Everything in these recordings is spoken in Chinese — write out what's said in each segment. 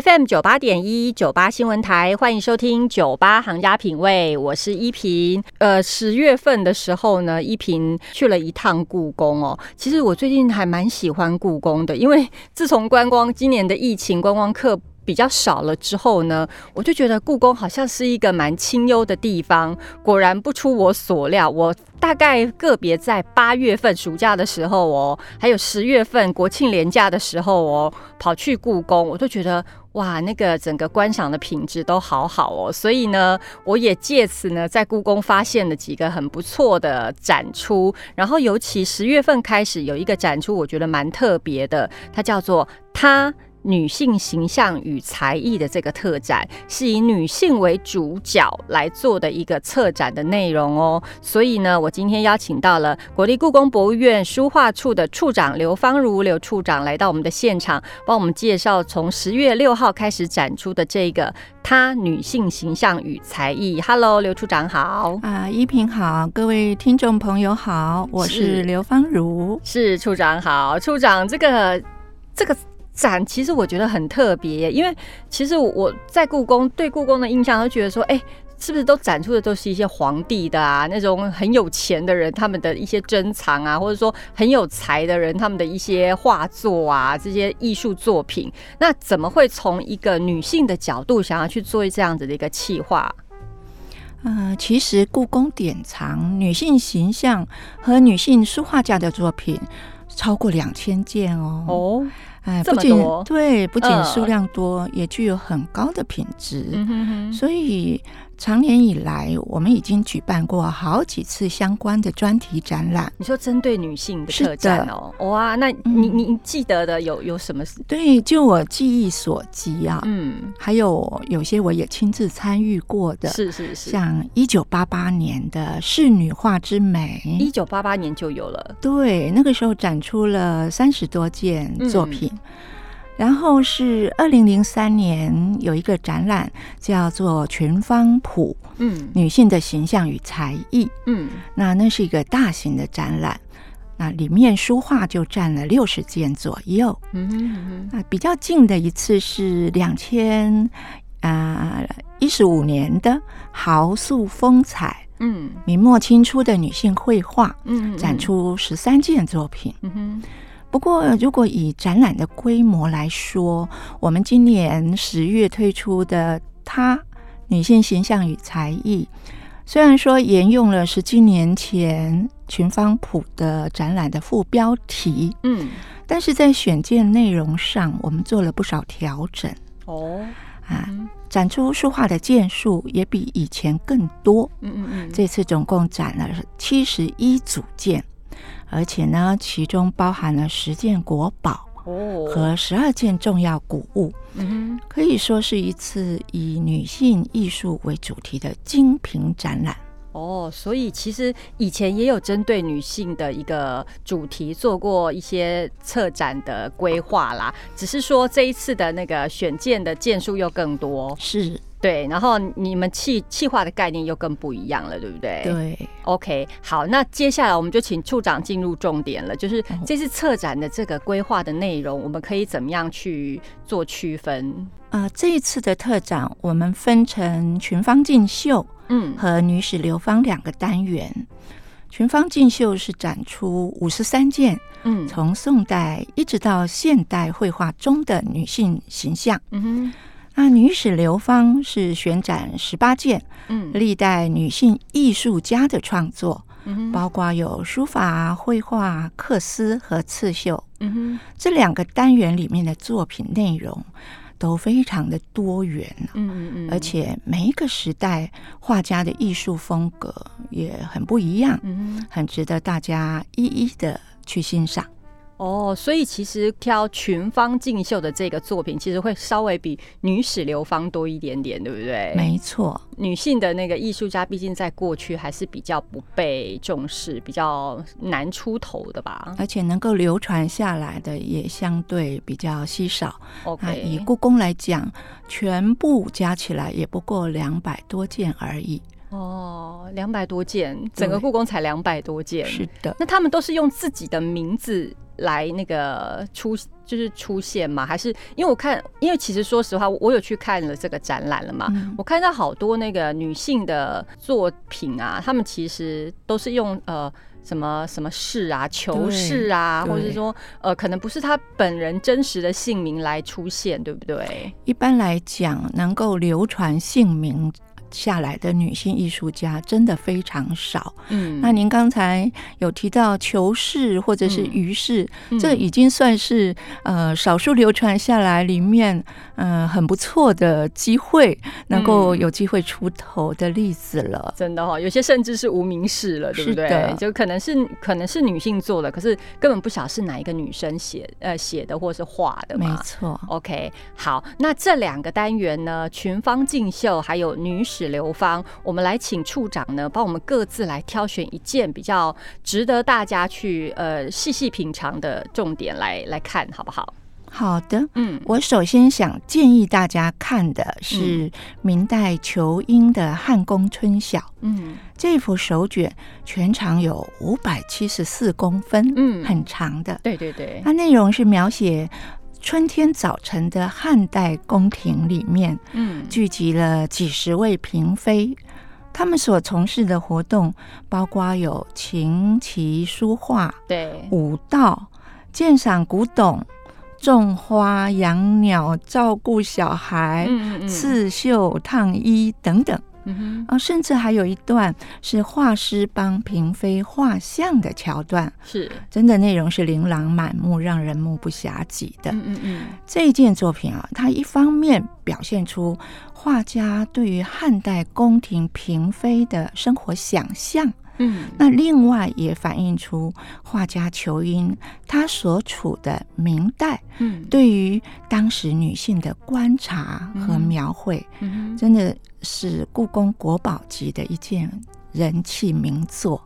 FM 九八点一九八新闻台，欢迎收听九八行家品味，我是依萍。呃，十月份的时候呢，依萍去了一趟故宫哦。其实我最近还蛮喜欢故宫的，因为自从观光今年的疫情观光客比较少了之后呢，我就觉得故宫好像是一个蛮清幽的地方。果然不出我所料，我。大概个别在八月份暑假的时候哦，还有十月份国庆连假的时候哦，跑去故宫，我都觉得哇，那个整个观赏的品质都好好哦。所以呢，我也借此呢，在故宫发现了几个很不错的展出。然后，尤其十月份开始有一个展出，我觉得蛮特别的，它叫做它。女性形象与才艺的这个特展，是以女性为主角来做的一个策展的内容哦。所以呢，我今天邀请到了国立故宫博物院书画处的处长刘芳如刘处长来到我们的现场，帮我们介绍从十月六号开始展出的这个她女性形象与才艺。Hello，刘处长好啊，依萍好，各位听众朋友好，我是刘芳如，是处长好，处长这个这个。展其实我觉得很特别，因为其实我在故宫对故宫的印象都觉得说，哎，是不是都展出的都是一些皇帝的啊，那种很有钱的人他们的一些珍藏啊，或者说很有才的人他们的一些画作啊，这些艺术作品，那怎么会从一个女性的角度想要去做这样子的一个企划？呃，其实故宫典藏女性形象和女性书画家的作品超过两千件哦。哦。哎，不仅对，不仅数量多，也具有很高的品质，所以。长年以来，我们已经举办过好几次相关的专题展览。你说针对女性的特展哦，哇，那你你记得的有有什么？对，就我记忆所及啊，嗯，还有有些我也亲自参与过的，是是是，像一九八八年的仕女画之美，一九八八年就有了。对，那个时候展出了三十多件作品。然后是二零零三年有一个展览叫做《全方谱》，嗯，女性的形象与才艺，嗯，那那是一个大型的展览，那里面书画就占了六十件左右，嗯哼，那比较近的一次是两千啊一十五年的豪素风采，嗯，明末清初的女性绘画，嗯，展出十三件作品，嗯哼。不过，如果以展览的规模来说，我们今年十月推出的《她女性形象与才艺》，虽然说沿用了十七年前群芳谱的展览的副标题，嗯，但是在选件内容上，我们做了不少调整。哦，啊，展出书画的件数也比以前更多。嗯嗯嗯，这次总共展了七十一组件。而且呢，其中包含了十件国宝和十二件重要古物，可以说是一次以女性艺术为主题的精品展览。哦，所以其实以前也有针对女性的一个主题做过一些策展的规划啦，只是说这一次的那个选件的件数又更多。是。对，然后你们气气化的概念又更不一样了，对不对？对，OK，好，那接下来我们就请处长进入重点了，就是这次策展的这个规划的内容，我们可以怎么样去做区分？呃，这一次的特展我们分成群芳竞秀，嗯，和女史流芳两个单元。群芳竞秀是展出五十三件，嗯，从宋代一直到现代绘画中的女性形象，嗯哼。那女史流芳是选展十八件，嗯，历代女性艺术家的创作，嗯包括有书法、绘画、刻丝和刺绣，嗯哼，这两个单元里面的作品内容都非常的多元，嗯嗯嗯，而且每一个时代画家的艺术风格也很不一样，嗯很值得大家一一的去欣赏。哦，所以其实挑群芳竞秀的这个作品，其实会稍微比女史流芳多一点点，对不对？没错，女性的那个艺术家，毕竟在过去还是比较不被重视，比较难出头的吧。而且能够流传下来的也相对比较稀少。OK，以故宫来讲，全部加起来也不过两百多件而已。哦，两百多件，整个故宫才两百多件。是的，那他们都是用自己的名字。来那个出就是出现嘛？还是因为我看，因为其实说实话，我有去看了这个展览了嘛，我看到好多那个女性的作品啊，她们其实都是用呃。什么什么事啊，求事啊，或者说呃，可能不是他本人真实的姓名来出现，对不对？一般来讲，能够流传姓名。下来的女性艺术家真的非常少。嗯，那您刚才有提到求是或者是于是，这已经算是呃少数流传下来里面嗯很不错的机会，能够有机会出头的例子了。真的哈，有些甚至是无名氏了，对不对？就可能是可能是女性做的，可是根本不晓得是哪一个女生写呃写的或是画的嘛。没错。OK，好，那这两个单元呢，群芳竞秀还有女。史流芳，我们来请处长呢，帮我们各自来挑选一件比较值得大家去呃细细品尝的重点来来看，好不好？好的，嗯，我首先想建议大家看的是明代仇英的《汉宫春晓》，嗯，这幅手卷全长有五百七十四公分，嗯，很长的，对对对，它内容是描写。春天早晨的汉代宫廷里面，嗯，聚集了几十位嫔妃，他们所从事的活动包括有琴棋书画、对舞蹈、鉴赏古董、种花、养鸟、照顾小孩、刺绣、烫衣等等。啊，甚至还有一段是画师帮嫔妃画像的桥段，是真的内容是琳琅满目，让人目不暇接的。嗯嗯嗯，这一件作品啊，它一方面表现出画家对于汉代宫廷嫔妃的生活想象。嗯，那另外也反映出画家裘英他所处的明代，嗯，对于当时女性的观察和描绘，嗯，真的是故宫国宝级的一件人气名作。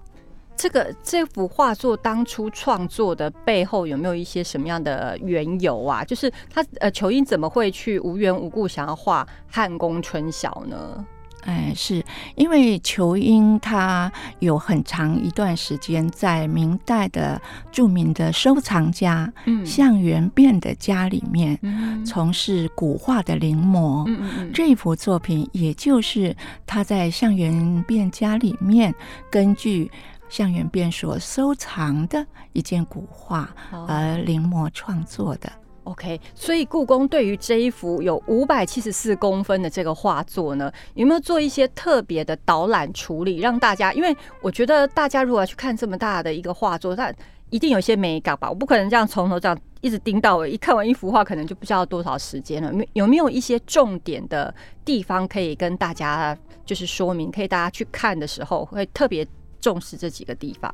这个这幅画作当初创作的背后有没有一些什么样的缘由啊？就是他呃，裘英怎么会去无缘无故想要画汉宫春晓呢？哎，是因为裘英他有很长一段时间在明代的著名的收藏家向元变的家里面从事古画的临摹。这一幅作品，也就是他在向元变家里面根据向元变所收藏的一件古画而临摹创作的。OK，所以故宫对于这一幅有五百七十四公分的这个画作呢，有没有做一些特别的导览处理，让大家？因为我觉得大家如果要去看这么大的一个画作，它一定有些美感吧。我不可能这样从头这样一直盯到尾，一看完一幅画，可能就不知道多少时间了。有没有一些重点的地方可以跟大家就是说明，可以大家去看的时候会特别重视这几个地方？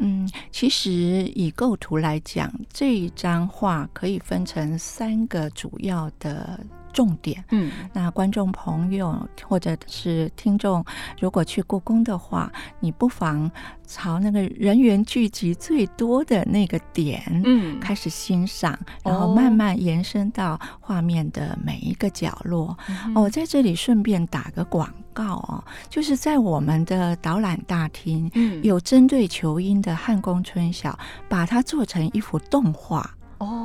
嗯，其实以构图来讲，这一张画可以分成三个主要的。重点，嗯，那观众朋友或者是听众，如果去故宫的话，你不妨朝那个人员聚集最多的那个点，嗯，开始欣赏，然后慢慢延伸到画面的每一个角落。我在这里顺便打个广告哦，就是在我们的导览大厅，嗯，有针对球音的《汉宫春晓》，把它做成一幅动画。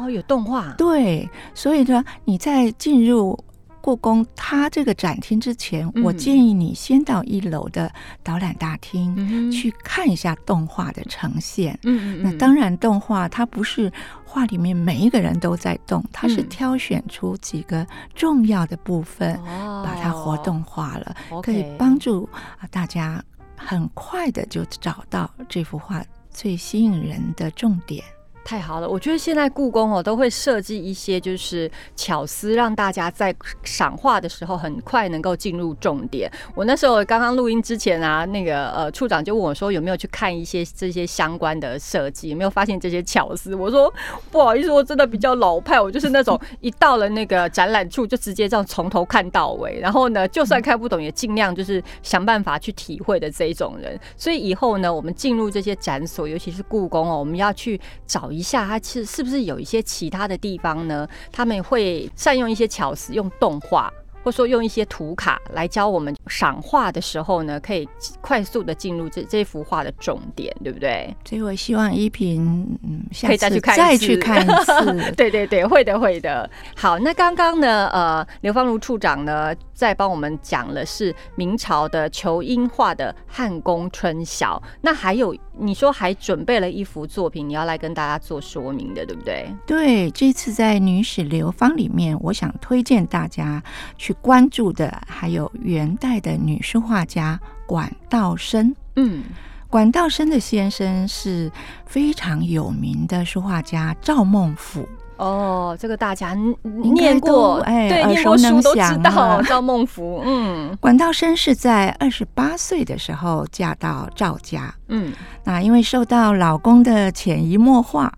哦，有动画。对，所以呢，你在进入故宫它这个展厅之前，我建议你先到一楼的导览大厅去看一下动画的呈现。嗯嗯那当然，动画它不是画里面每一个人都在动，它是挑选出几个重要的部分，把它活动化了，可以帮助啊大家很快的就找到这幅画最吸引人的重点。太好了，我觉得现在故宫哦都会设计一些就是巧思，让大家在赏画的时候很快能够进入重点。我那时候刚刚录音之前啊，那个呃处长就问我说有没有去看一些这些相关的设计，有没有发现这些巧思？我说不好意思，我真的比较老派，我就是那种一到了那个展览处就直接这样从头看到尾，然后呢就算看不懂也尽量就是想办法去体会的这一种人。所以以后呢，我们进入这些展所，尤其是故宫哦，我们要去找。一下，它其实是不是有一些其他的地方呢？他们会善用一些巧思，用动画或者说用一些图卡来教我们赏画的时候呢，可以快速的进入这这幅画的重点，对不对？所以我希望依萍嗯，可以再去看再去看一次。对对对，会的会的。好，那刚刚呢，呃，刘芳如处长呢，在帮我们讲了是明朝的仇英画的《汉宫春晓》，那还有你说还准备了一幅作品，你要来跟大家做说明的，对不对？对，这次在女史流芳里面，我想推荐大家去关注的，还有元代的女书画家管道生。嗯。管道生的先生是非常有名的书画家赵孟俯哦，这个大家念过哎，对耳熟能详道 赵孟俯。嗯，管道生是在二十八岁的时候嫁到赵家。嗯，那因为受到老公的潜移默化，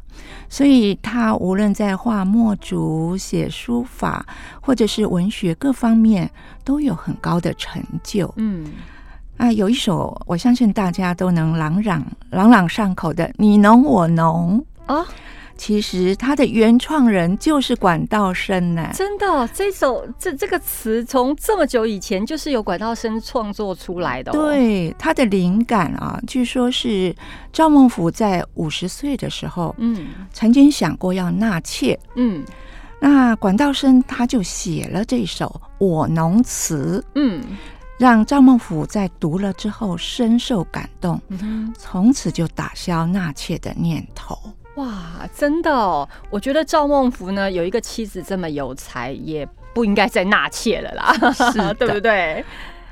所以她无论在画墨竹、写书法，或者是文学各方面，都有很高的成就。嗯。啊，有一首我相信大家都能朗朗朗朗上口的《你侬我侬》啊，其实它的原创人就是管道生呢。真的，这首这这个词从这么久以前就是由管道生创作出来的。对，他的灵感啊，据说是赵孟俯在五十岁的时候，嗯，曾经想过要纳妾，嗯，那管道生他就写了这首《我侬词》，嗯。让赵孟俯在读了之后深受感动，从此就打消纳妾的念头。哇，真的哦！我觉得赵孟俯呢有一个妻子这么有才，也不应该再纳妾了啦，是 对不对？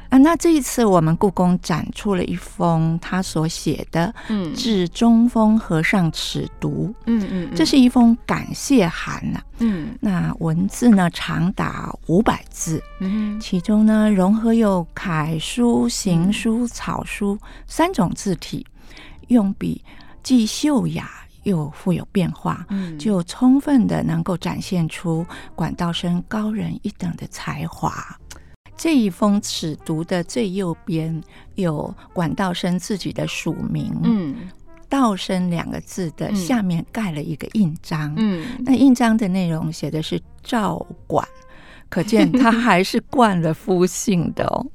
啊，那这一次我们故宫展出了一封他所写的《致中峰和尚尺牍》，嗯嗯，这是一封感谢函呐，嗯，那文字呢长达五百字，嗯，其中呢融合有楷书、行书、草书三种字体，用笔既秀雅又富有变化，嗯，就充分的能够展现出管道生高人一等的才华。这一封尺牍的最右边有管道生自己的署名，嗯，道生两个字的下面盖了一个印章，嗯，那印章的内容写的是赵管，可见他 还是惯了夫姓的哦。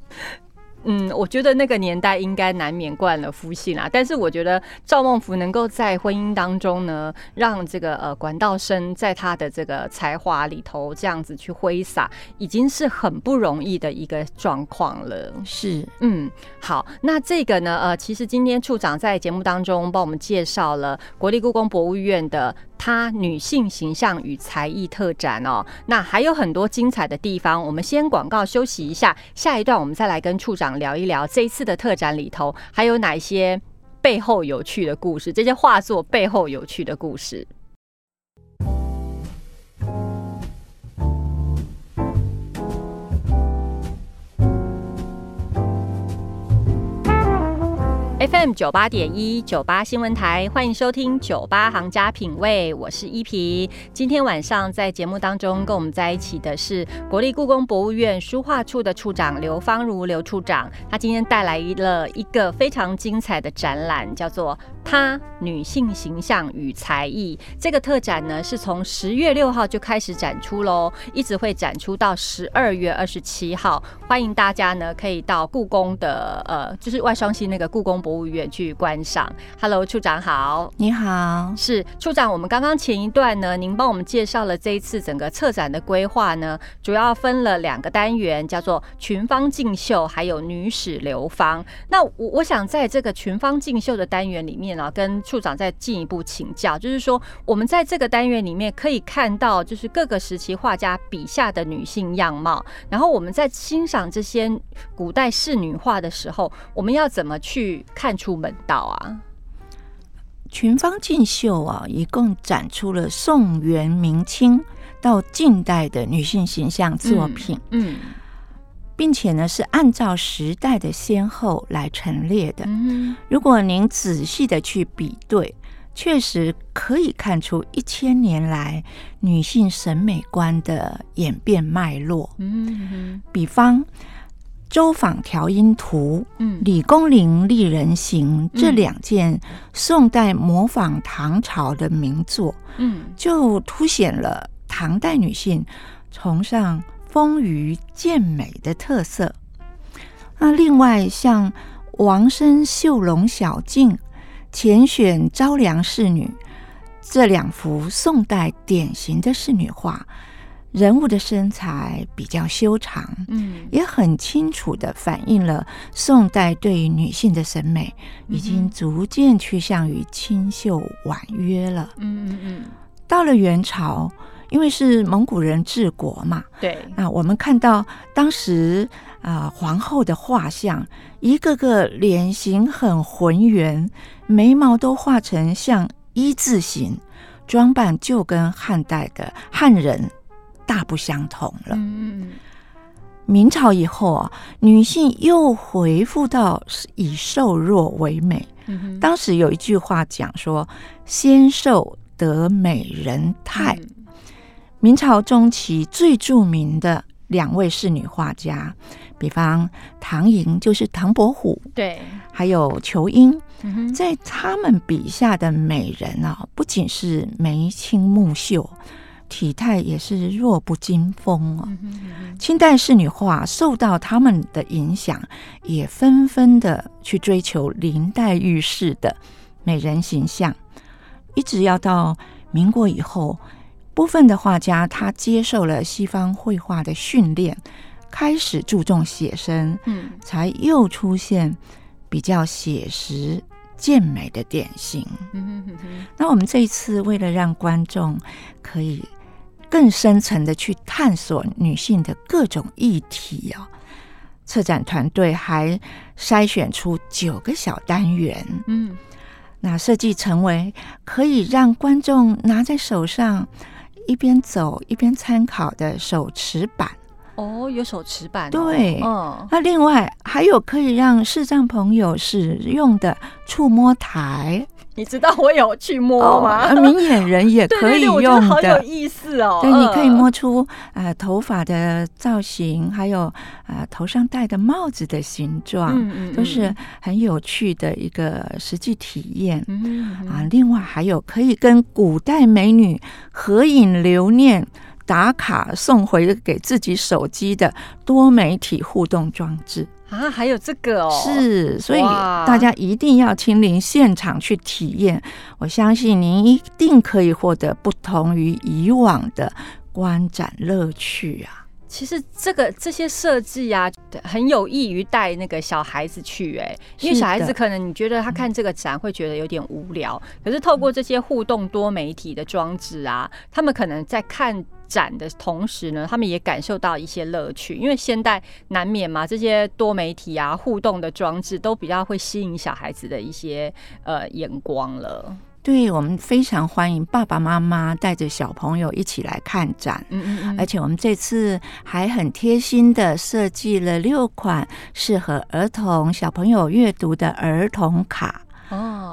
嗯，我觉得那个年代应该难免惯了夫姓啊。但是我觉得赵孟頫能够在婚姻当中呢，让这个呃管道生在他的这个才华里头这样子去挥洒，已经是很不容易的一个状况了。是，嗯，好，那这个呢，呃，其实今天处长在节目当中帮我们介绍了国立故宫博物院的。她女性形象与才艺特展哦，那还有很多精彩的地方。我们先广告休息一下，下一段我们再来跟处长聊一聊这一次的特展里头还有哪些背后有趣的故事，这些画作背后有趣的故事。FM 九八点一九八新闻台，欢迎收听九八行家品味，我是依皮。今天晚上在节目当中跟我们在一起的是国立故宫博物院书画处的处长刘芳如刘处长，他今天带来了一个非常精彩的展览，叫做。她女性形象与才艺这个特展呢，是从十月六号就开始展出喽，一直会展出到十二月二十七号。欢迎大家呢，可以到故宫的呃，就是外双溪那个故宫博物院去观赏。Hello，处长好，你好，是处长。我们刚刚前一段呢，您帮我们介绍了这一次整个策展的规划呢，主要分了两个单元，叫做群芳竞秀，还有女史流芳。那我我想在这个群芳竞秀的单元里面。啊，跟处长再进一步请教，就是说，我们在这个单元里面可以看到，就是各个时期画家笔下的女性样貌。然后我们在欣赏这些古代仕女画的时候，我们要怎么去看出门道啊？群芳竞秀啊，一共展出了宋元明清到近代的女性形象作品。嗯。并且呢，是按照时代的先后来陈列的。如果您仔细的去比对，确实可以看出一千年来女性审美观的演变脉络。嗯，比方《周访调音图》、《嗯李公麟丽人行》这两件宋代模仿唐朝的名作，嗯，就凸显了唐代女性崇尚。丰腴健美的特色。那另外像王生绣龙小径、钱选昭凉侍女这两幅宋代典型的仕女画。人物的身材比较修长，嗯，也很清楚的反映了宋代对于女性的审美已经逐渐趋向于清秀婉约了。嗯嗯嗯。到了元朝，因为是蒙古人治国嘛，对，那我们看到当时啊皇后的画像，一个个脸型很浑圆，眉毛都画成像一字形，装扮就跟汉代的汉人。大不相同了。明朝以后啊，女性又回复到以瘦弱为美。当时有一句话讲说：“纤瘦得美人态。”明朝中期最著名的两位仕女画家，比方唐寅就是唐伯虎，对，还有裘英，在他们笔下的美人啊，不仅是眉清目秀。体态也是弱不禁风哦。清代仕女画受到他们的影响，也纷纷的去追求林黛玉式的美人形象。一直要到民国以后，部分的画家他接受了西方绘画的训练，开始注重写生，嗯，才又出现比较写实健美的典型。那我们这一次为了让观众可以。更深层的去探索女性的各种议题哦。策展团队还筛选出九个小单元，嗯，那设计成为可以让观众拿在手上一边走一边参考的手持板。哦，有手持板，对，嗯，那另外还有可以让视障朋友使用的触摸台。你知道我有去摸吗？明眼人也 可以用的，好有意思哦。对，你可以摸出呃头发的造型，还有呃头上戴的帽子的形状，都是很有趣的一个实际体验。啊，另外还有可以跟古代美女合影留念、打卡送回给自己手机的多媒体互动装置。啊，还有这个哦，是，所以大家一定要亲临现场去体验。我相信您一定可以获得不同于以往的观展乐趣啊！其实这个这些设计啊，很有益于带那个小孩子去哎，因为小孩子可能你觉得他看这个展会觉得有点无聊，可是透过这些互动多媒体的装置啊，他们可能在看。展的同时呢，他们也感受到一些乐趣，因为现代难免嘛，这些多媒体啊、互动的装置都比较会吸引小孩子的一些呃眼光了。对我们非常欢迎爸爸妈妈带着小朋友一起来看展，嗯嗯嗯，而且我们这次还很贴心的设计了六款适合儿童小朋友阅读的儿童卡。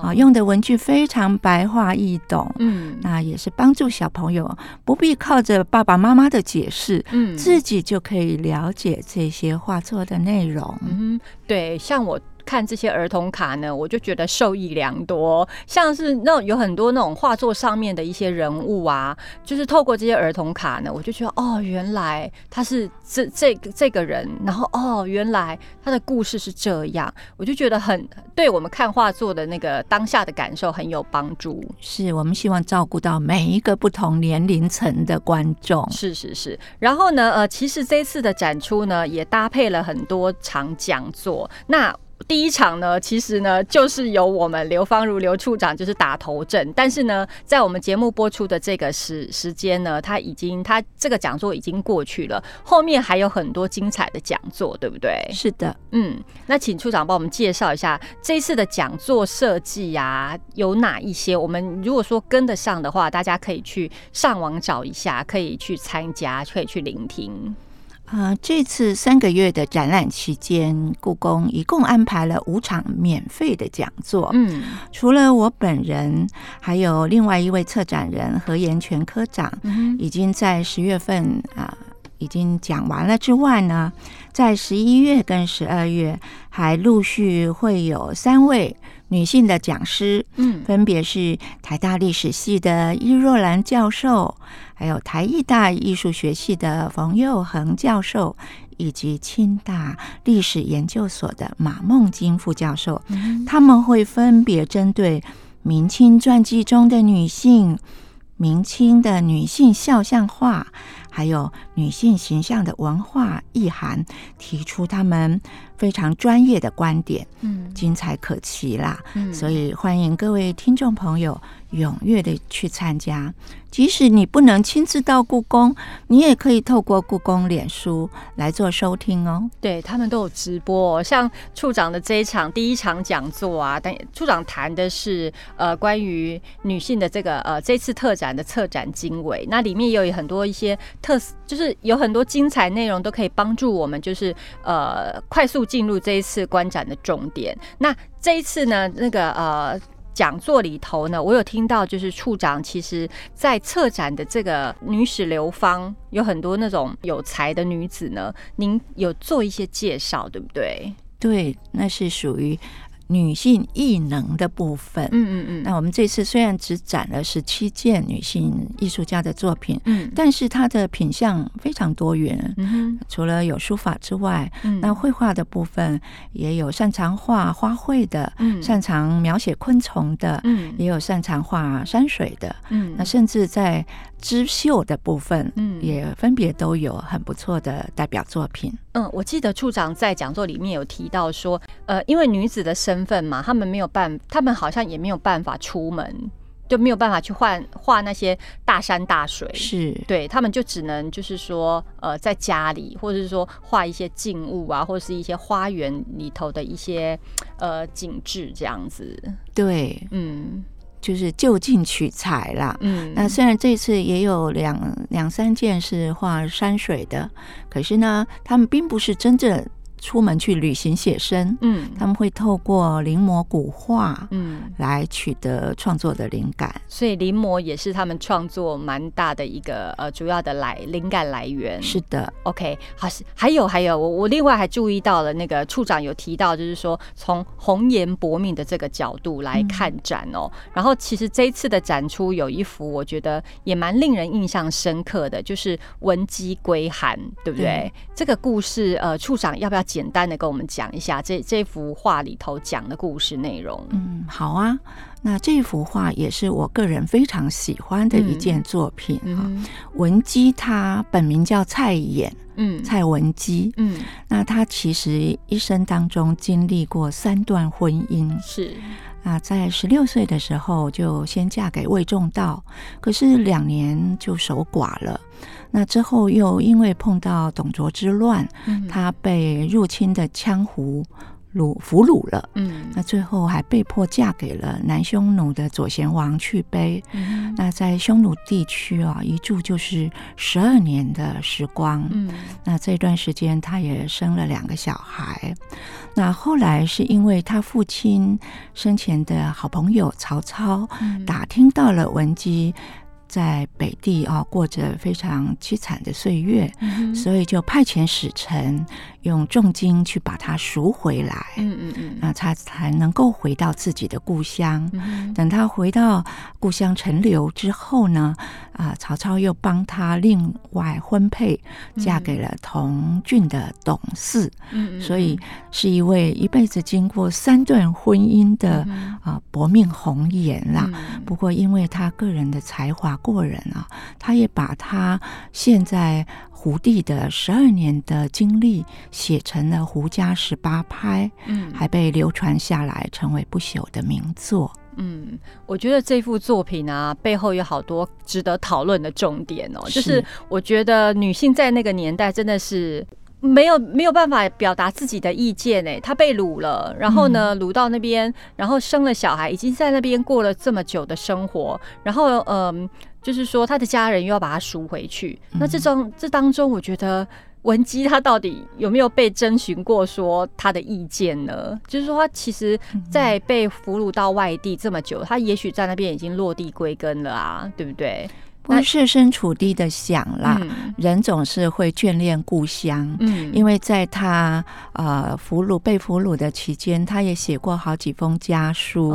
哦，啊，用的文具非常白话易懂，嗯，那也是帮助小朋友不必靠着爸爸妈妈的解释，嗯，自己就可以了解这些画作的内容。嗯，对，像我。看这些儿童卡呢，我就觉得受益良多。像是那种有很多那种画作上面的一些人物啊，就是透过这些儿童卡呢，我就觉得哦，原来他是这这这个人，然后哦，原来他的故事是这样，我就觉得很对我们看画作的那个当下的感受很有帮助。是我们希望照顾到每一个不同年龄层的观众。是是是。然后呢，呃，其实这次的展出呢，也搭配了很多场讲座。那第一场呢，其实呢，就是由我们刘芳如刘处长就是打头阵，但是呢，在我们节目播出的这个时时间呢，他已经他这个讲座已经过去了，后面还有很多精彩的讲座，对不对？是的，嗯，那请处长帮我们介绍一下这一次的讲座设计呀，有哪一些？我们如果说跟得上的话，大家可以去上网找一下，可以去参加，可以去聆听。啊，这次三个月的展览期间，故宫一共安排了五场免费的讲座。嗯，除了我本人，还有另外一位策展人何延全科长，已经在十月份啊已经讲完了之外呢，在十一月跟十二月还陆续会有三位女性的讲师，嗯，分别是台大历史系的伊若兰教授，还有台艺大艺术学系的冯佑恒教授，以及清大历史研究所的马梦金副教授，他们会分别针对明清传记中的女性。明清的女性肖像画，还有女性形象的文化意涵，提出他们非常专业的观点，嗯，精彩可期啦。嗯，所以欢迎各位听众朋友踊跃的去参加。即使你不能亲自到故宫，你也可以透过故宫脸书来做收听哦。对他们都有直播，像处长的这一场第一场讲座啊，但处长谈的是呃关于女性的这个呃这次特展的策展经纬，那里面也有很多一些特，就是有很多精彩内容都可以帮助我们，就是呃快速进入这一次观展的重点。那这一次呢，那个呃。讲座里头呢，我有听到，就是处长其实在策展的这个女史流芳，有很多那种有才的女子呢，您有做一些介绍，对不对？对，那是属于。女性艺能的部分，嗯嗯嗯，那我们这次虽然只展了十七件女性艺术家的作品，嗯，但是它的品相非常多元，嗯除了有书法之外，嗯，那绘画的部分也有擅长画花卉的，嗯，擅长描写昆虫的，嗯，也有擅长画山水的，嗯，那甚至在。织绣的部分，嗯，也分别都有很不错的代表作品。嗯，我记得处长在讲座里面有提到说，呃，因为女子的身份嘛，他们没有办，他们好像也没有办法出门，就没有办法去画画那些大山大水，是对他们就只能就是说，呃，在家里，或者是说画一些静物啊，或者是一些花园里头的一些呃景致这样子。对，嗯。就是就近取材啦。嗯，那虽然这次也有两两三件是画山水的，可是呢，他们并不是真正。出门去旅行写生，嗯，他们会透过临摹古画，嗯，来取得创作的灵感。所以临摹也是他们创作蛮大的一个呃主要的来灵感来源。是的，OK，好，还有还有，我我另外还注意到了那个处长有提到，就是说从红颜薄命的这个角度来看展哦。然后其实这一次的展出有一幅，我觉得也蛮令人印象深刻的，就是文姬归韩，对不对？这个故事，呃，处长要不要？简单的跟我们讲一下这这幅画里头讲的故事内容。嗯，好啊。那这幅画也是我个人非常喜欢的一件作品哈。文姬她本名叫蔡衍，嗯，蔡文姬，嗯，那她其实一生当中经历过三段婚姻，是。啊，在十六岁的时候就先嫁给魏仲道，可是两年就守寡了。那之后又因为碰到董卓之乱，她被入侵的羌胡。虏俘虏了，嗯，那最后还被迫嫁给了南匈奴的左贤王去卑，嗯，那在匈奴地区啊，一住就是十二年的时光，嗯，那这段时间他也生了两个小孩，那后来是因为他父亲生前的好朋友曹操打听到了文姬。在北地啊，过着非常凄惨的岁月，所以就派遣使臣用重金去把他赎回来。嗯嗯嗯，那他才能够回到自己的故乡。等他回到故乡陈留之后呢，啊，曹操又帮他另外婚配，嫁给了同郡的董氏。嗯嗯，所以是一位一辈子经过三段婚姻的啊薄命红颜啦。不过因为他个人的才华。过人啊，他也把他现在胡地的十二年的经历写成了《胡家十八拍》，嗯，还被流传下来，成为不朽的名作。嗯，我觉得这幅作品啊，背后有好多值得讨论的重点哦。就是我觉得女性在那个年代真的是。没有没有办法表达自己的意见哎，她被掳了，然后呢掳到那边，然后生了小孩，已经在那边过了这么久的生活，然后嗯，就是说他的家人又要把他赎回去，那这种这当中，我觉得文姬他到底有没有被征询过说他的意见呢？就是说他其实，在被俘虏到外地这么久，他也许在那边已经落地归根了啊，对不对？不设身处地的想啦，人总是会眷恋故乡。嗯，因为在他呃俘虏被俘虏的期间，他也写过好几封家书，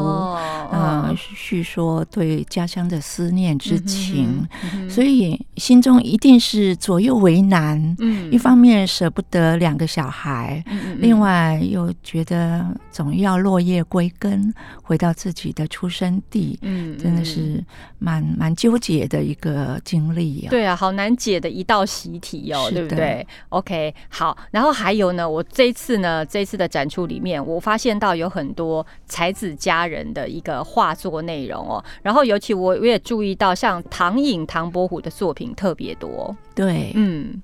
嗯，叙说对家乡的思念之情，所以心中一定是左右为难。嗯，一方面舍不得两个小孩，另外又觉得总要落叶归根，回到自己的出生地。嗯，真的是蛮蛮纠结的一。个经历呀，对啊，好难解的一道习题哦，对不对？OK，好，然后还有呢，我这一次呢，这一次的展出里面，我发现到有很多才子佳人的一个画作内容哦，然后尤其我我也注意到，像唐颖、唐伯虎的作品特别多，对，嗯。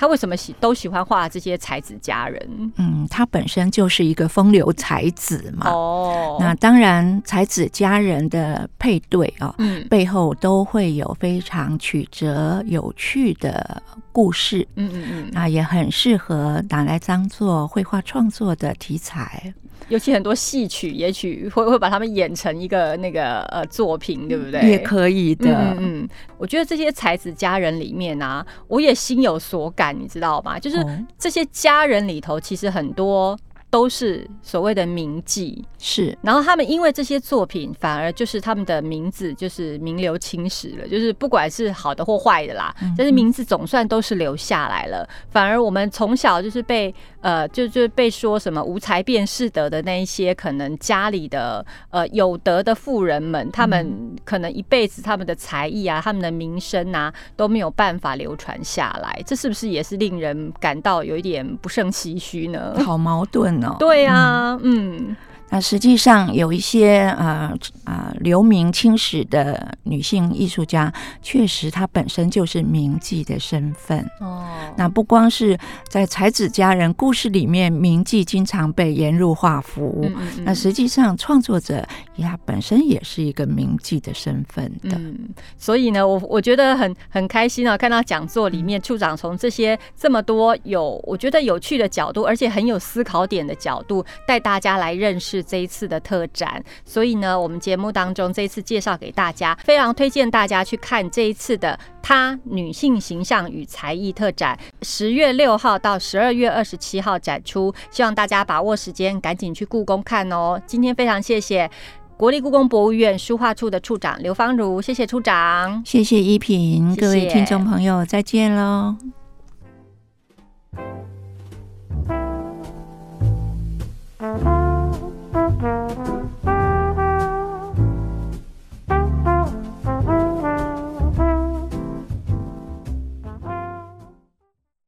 他为什么喜都喜欢画这些才子佳人？嗯，他本身就是一个风流才子嘛。哦，那当然，才子佳人的配对啊，嗯，背后都会有非常曲折有趣的故事。嗯嗯嗯，那也很适合拿来当做绘画创作的题材。尤其很多戏曲，也许会会把他们演成一个那个呃作品，对不对？也可以的。嗯，我觉得这些才子佳人里面啊，我也心有所感，你知道吗？就是这些佳人里头，其实很多。都是所谓的名妓，是。然后他们因为这些作品，反而就是他们的名字就是名留青史了，就是不管是好的或坏的啦，但是名字总算都是留下来了。反而我们从小就是被呃，就就被说什么无才便是德的那一些，可能家里的呃有德的富人们，他们可能一辈子他们的才艺啊，他们的名声啊都没有办法流传下来，这是不是也是令人感到有一点不胜唏嘘呢？好矛盾。对呀，嗯。那实际上有一些呃啊留名青史的女性艺术家，确实她本身就是名妓的身份哦。那不光是在才子佳人故事里面，名妓经常被沿入画符，那实际上创作者他本身也是一个名妓的身份的。所以呢，我我觉得很很开心啊，看到讲座里面处长从这些这么多有我觉得有趣的角度，而且很有思考点的角度，带大家来认识。是这一次的特展，所以呢，我们节目当中这一次介绍给大家，非常推荐大家去看这一次的她女性形象与才艺特展。十月六号到十二月二十七号展出，希望大家把握时间，赶紧去故宫看哦。今天非常谢谢国立故宫博物院书画处的处长刘芳如，谢谢处长，谢谢依萍。各位听众朋友，再见喽！Música